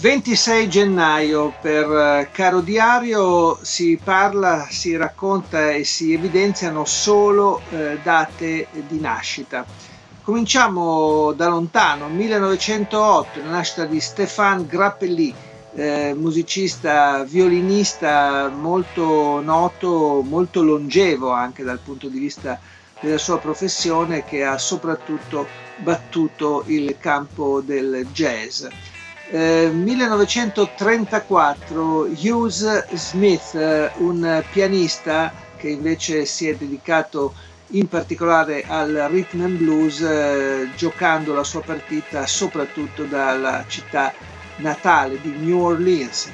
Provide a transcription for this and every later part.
26 gennaio per eh, Caro Diario si parla, si racconta e si evidenziano solo eh, date di nascita. Cominciamo da lontano, 1908, la nascita di Stéphane Grappelli, eh, musicista, violinista molto noto, molto longevo anche dal punto di vista della sua professione che ha soprattutto battuto il campo del jazz. 1934 eh, Hughes Smith, eh, un pianista che invece si è dedicato in particolare al rhythm and blues, eh, giocando la sua partita soprattutto dalla città natale di New Orleans.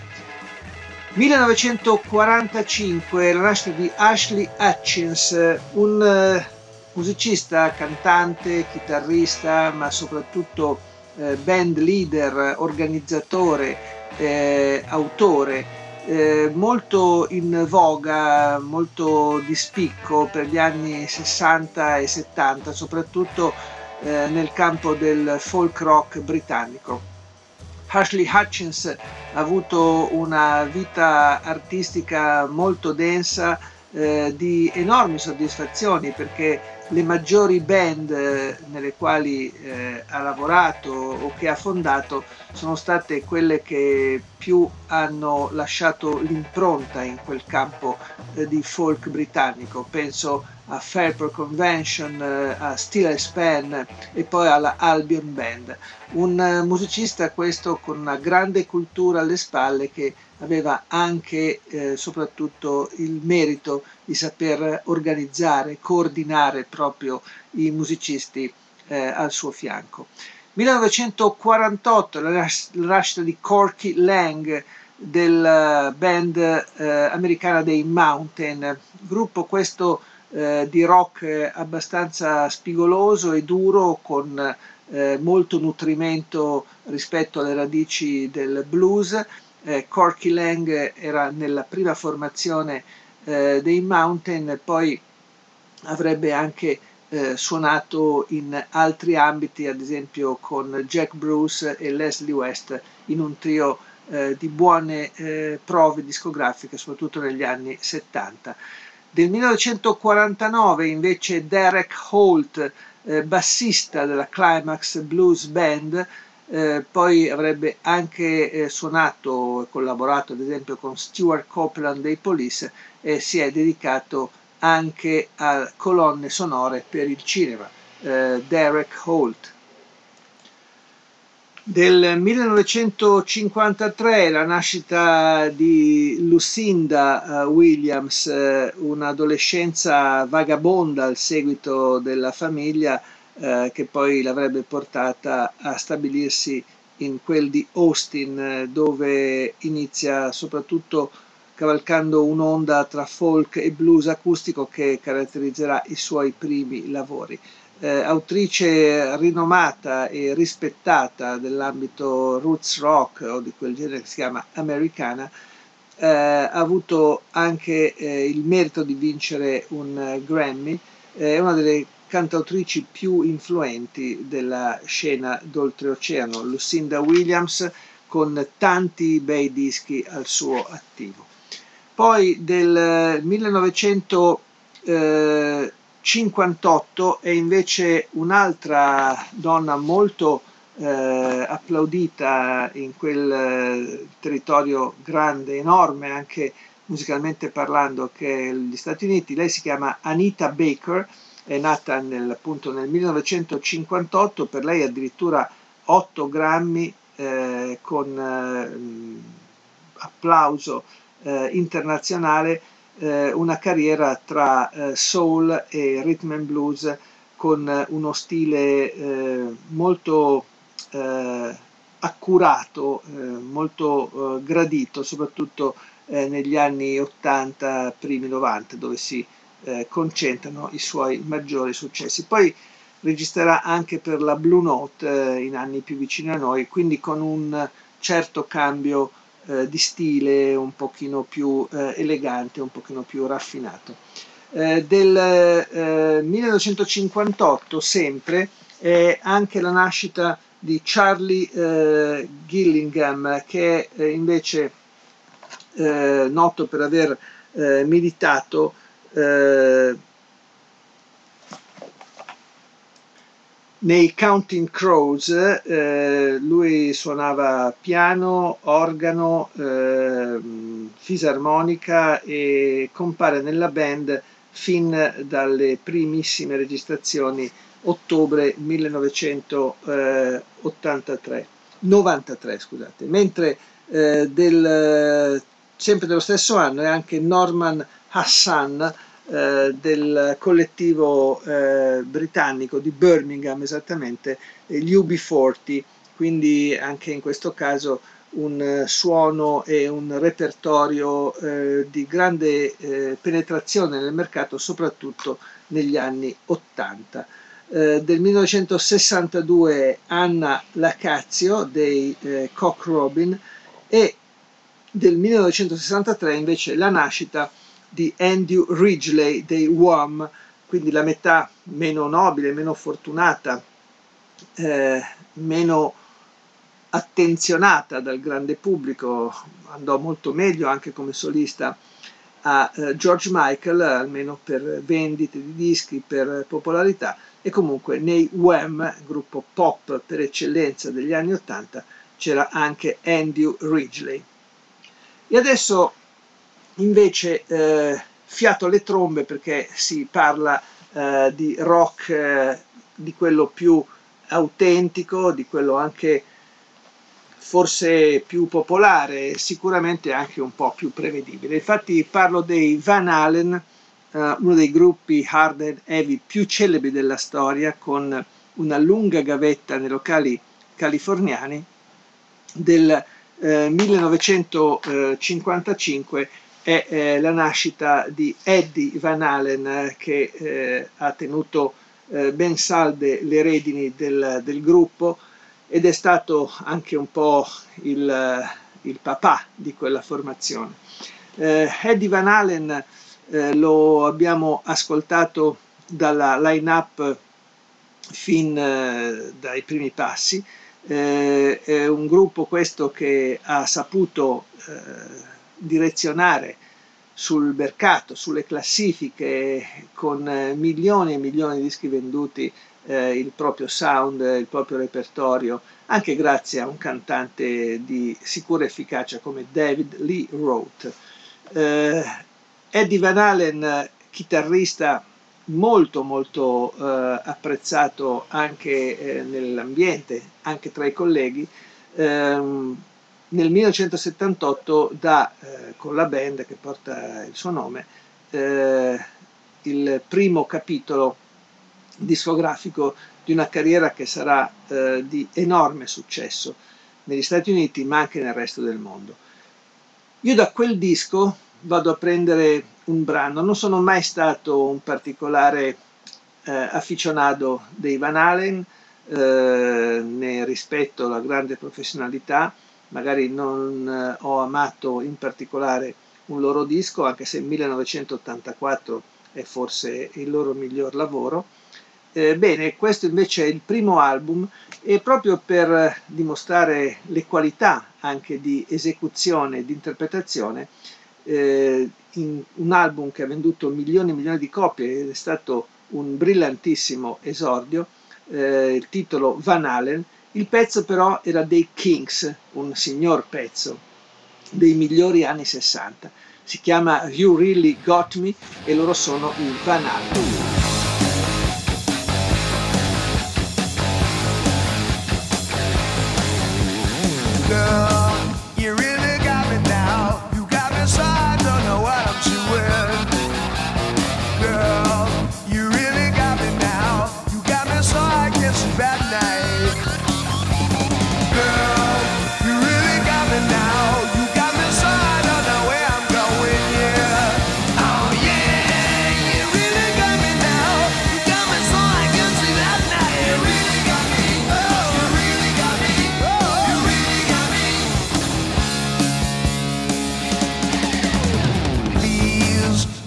1945 la nascita di Ashley Hutchins, un musicista, cantante, chitarrista, ma soprattutto eh, band leader, organizzatore, eh, autore, eh, molto in voga, molto di spicco per gli anni 60 e 70, soprattutto eh, nel campo del folk rock britannico. Ashley Hutchins ha avuto una vita artistica molto densa, eh, di enormi soddisfazioni perché le maggiori band eh, nelle quali eh, ha lavorato o che ha fondato sono state quelle che più hanno lasciato l'impronta in quel campo eh, di folk britannico. Penso a Fairport Convention, eh, a Steel Span e poi alla Albion Band. Un eh, musicista questo con una grande cultura alle spalle che aveva anche eh, soprattutto il merito di saper organizzare, coordinare proprio i musicisti eh, al suo fianco. 1948 la, nascita di Corky Lang del band eh, americana dei Mountain, gruppo questo eh, di rock abbastanza spigoloso e duro con eh, molto nutrimento rispetto alle radici del blues eh, Corky Lang era nella prima formazione eh, dei Mountain, poi avrebbe anche eh, suonato in altri ambiti, ad esempio con Jack Bruce e Leslie West in un trio eh, di buone eh, prove discografiche, soprattutto negli anni 70. Del 1949 invece Derek Holt, eh, bassista della Climax Blues Band, eh, poi avrebbe anche eh, suonato e collaborato ad esempio con Stuart Copeland dei Police e si è dedicato anche a colonne sonore per il cinema, eh, Derek Holt. Del 1953 la nascita di Lucinda uh, Williams, uh, un'adolescenza vagabonda al seguito della famiglia, eh, che poi l'avrebbe portata a stabilirsi in quel di Austin, eh, dove inizia soprattutto cavalcando un'onda tra folk e blues acustico che caratterizzerà i suoi primi lavori. Eh, autrice rinomata e rispettata dell'ambito roots rock o di quel genere che si chiama americana, eh, ha avuto anche eh, il merito di vincere un Grammy, è una delle cantautrici più influenti della scena d'oltreoceano, Lucinda Williams con tanti bei dischi al suo attivo. Poi del 1958 è invece un'altra donna molto eh, applaudita in quel eh, territorio grande, enorme, anche musicalmente parlando, che è gli Stati Uniti. Lei si chiama Anita Baker è nata nel, appunto nel 1958, per lei addirittura 8 grammi eh, con eh, applauso eh, internazionale, eh, una carriera tra eh, soul e rhythm and blues con uno stile eh, molto eh, accurato, eh, molto eh, gradito, soprattutto negli anni 80, primi 90, dove si concentrano i suoi maggiori successi. Poi registrerà anche per la Blue Note in anni più vicini a noi, quindi con un certo cambio eh, di stile un pochino più elegante, un pochino più raffinato. del 1958 sempre è anche la nascita di Charlie eh, Gillingham, che è eh, invece eh, noto per aver eh, militato nei Counting Crows. Eh, lui suonava piano, organo, fisarmonica e compare nella band fin dalle primissime registrazioni ottobre 1983, 93 scusate, mentre eh, del, sempre dello stesso anno è anche Norman Hassan eh, del collettivo eh, britannico di Birmingham esattamente, gli UB40, quindi anche in questo caso un suono e un repertorio eh, di grande eh, penetrazione nel mercato, soprattutto negli anni 80 eh, del 1962 Anna Lacazio dei eh, Cock Robin e del 1963 invece la nascita di Andrew Ridgely dei Wham, quindi la metà meno nobile, meno fortunata, eh, meno attenzionata dal grande pubblico, andò molto meglio anche come solista a eh, George Michael, almeno per vendite di dischi, per popolarità, e comunque nei Wham, gruppo pop per eccellenza degli anni Ottanta, c'era anche Andrew Ridgely. E adesso invece eh, fiato alle trombe perché si parla eh, di rock eh, di quello più autentico, di quello anche forse più popolare, sicuramente anche un po' più prevedibile. Infatti parlo dei Van Halen, uh, uno dei gruppi hard and heavy più celebri della storia, con una lunga gavetta nei locali californiani del eh, 1955 è eh, la nascita di Eddie Van Halen eh, che eh, ha tenuto eh, ben salde le redini del, del, gruppo ed è stato anche un po' il, il papà di quella formazione. Eh, Eddie Van Halen eh, lo abbiamo ascoltato dalla line-up fin eh, dai primi passi. Eh, è un gruppo questo che ha saputo eh, direzionare sul mercato, sulle classifiche, con eh, milioni e milioni di dischi venduti, eh, il proprio sound, il proprio repertorio, anche grazie a un cantante di sicura efficacia come David Lee Roth. Eh, Eddie Van Halen, chitarrista molto molto eh, apprezzato anche eh, nell'ambiente, anche tra i colleghi, ehm, nel 1978 dà eh, con la band che porta il suo nome eh, il primo capitolo discografico di una carriera che sarà eh, di enorme successo negli Stati Uniti ma anche nel resto del mondo. Io da quel disco vado a prendere un brano. Non sono mai stato un particolare eh, afficionato dei Van Halen, eh, ne rispetto la grande professionalità, magari non eh, ho amato in particolare un loro disco, anche se il 1984 è forse il loro miglior lavoro. Eh, bene, questo invece è il primo album e proprio per dimostrare le qualità anche di esecuzione e di interpretazione eh, un album che ha venduto milioni e milioni di copie ed è stato un brillantissimo esordio, eh, il titolo Van Halen, il pezzo però era dei Kings, un signor pezzo dei migliori anni 60. Si chiama You Really Got Me e loro sono i Van Halen.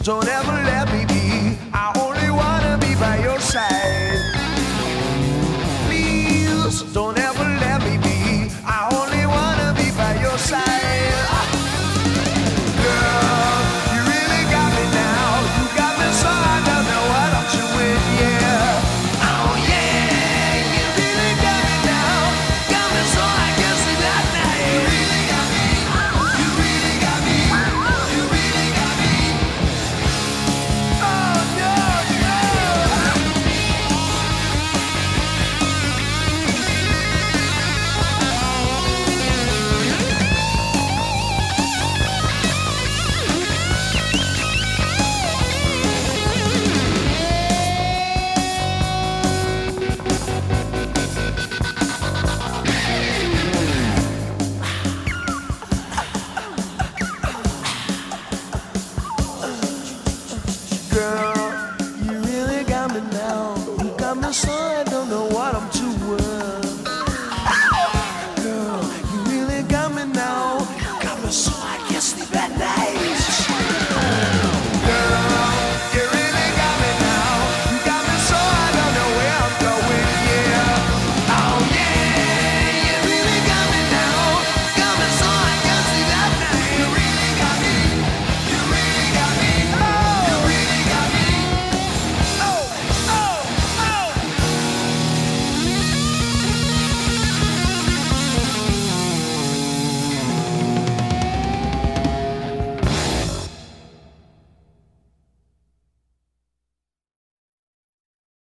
Don't ever melhor. Nunca mais sonho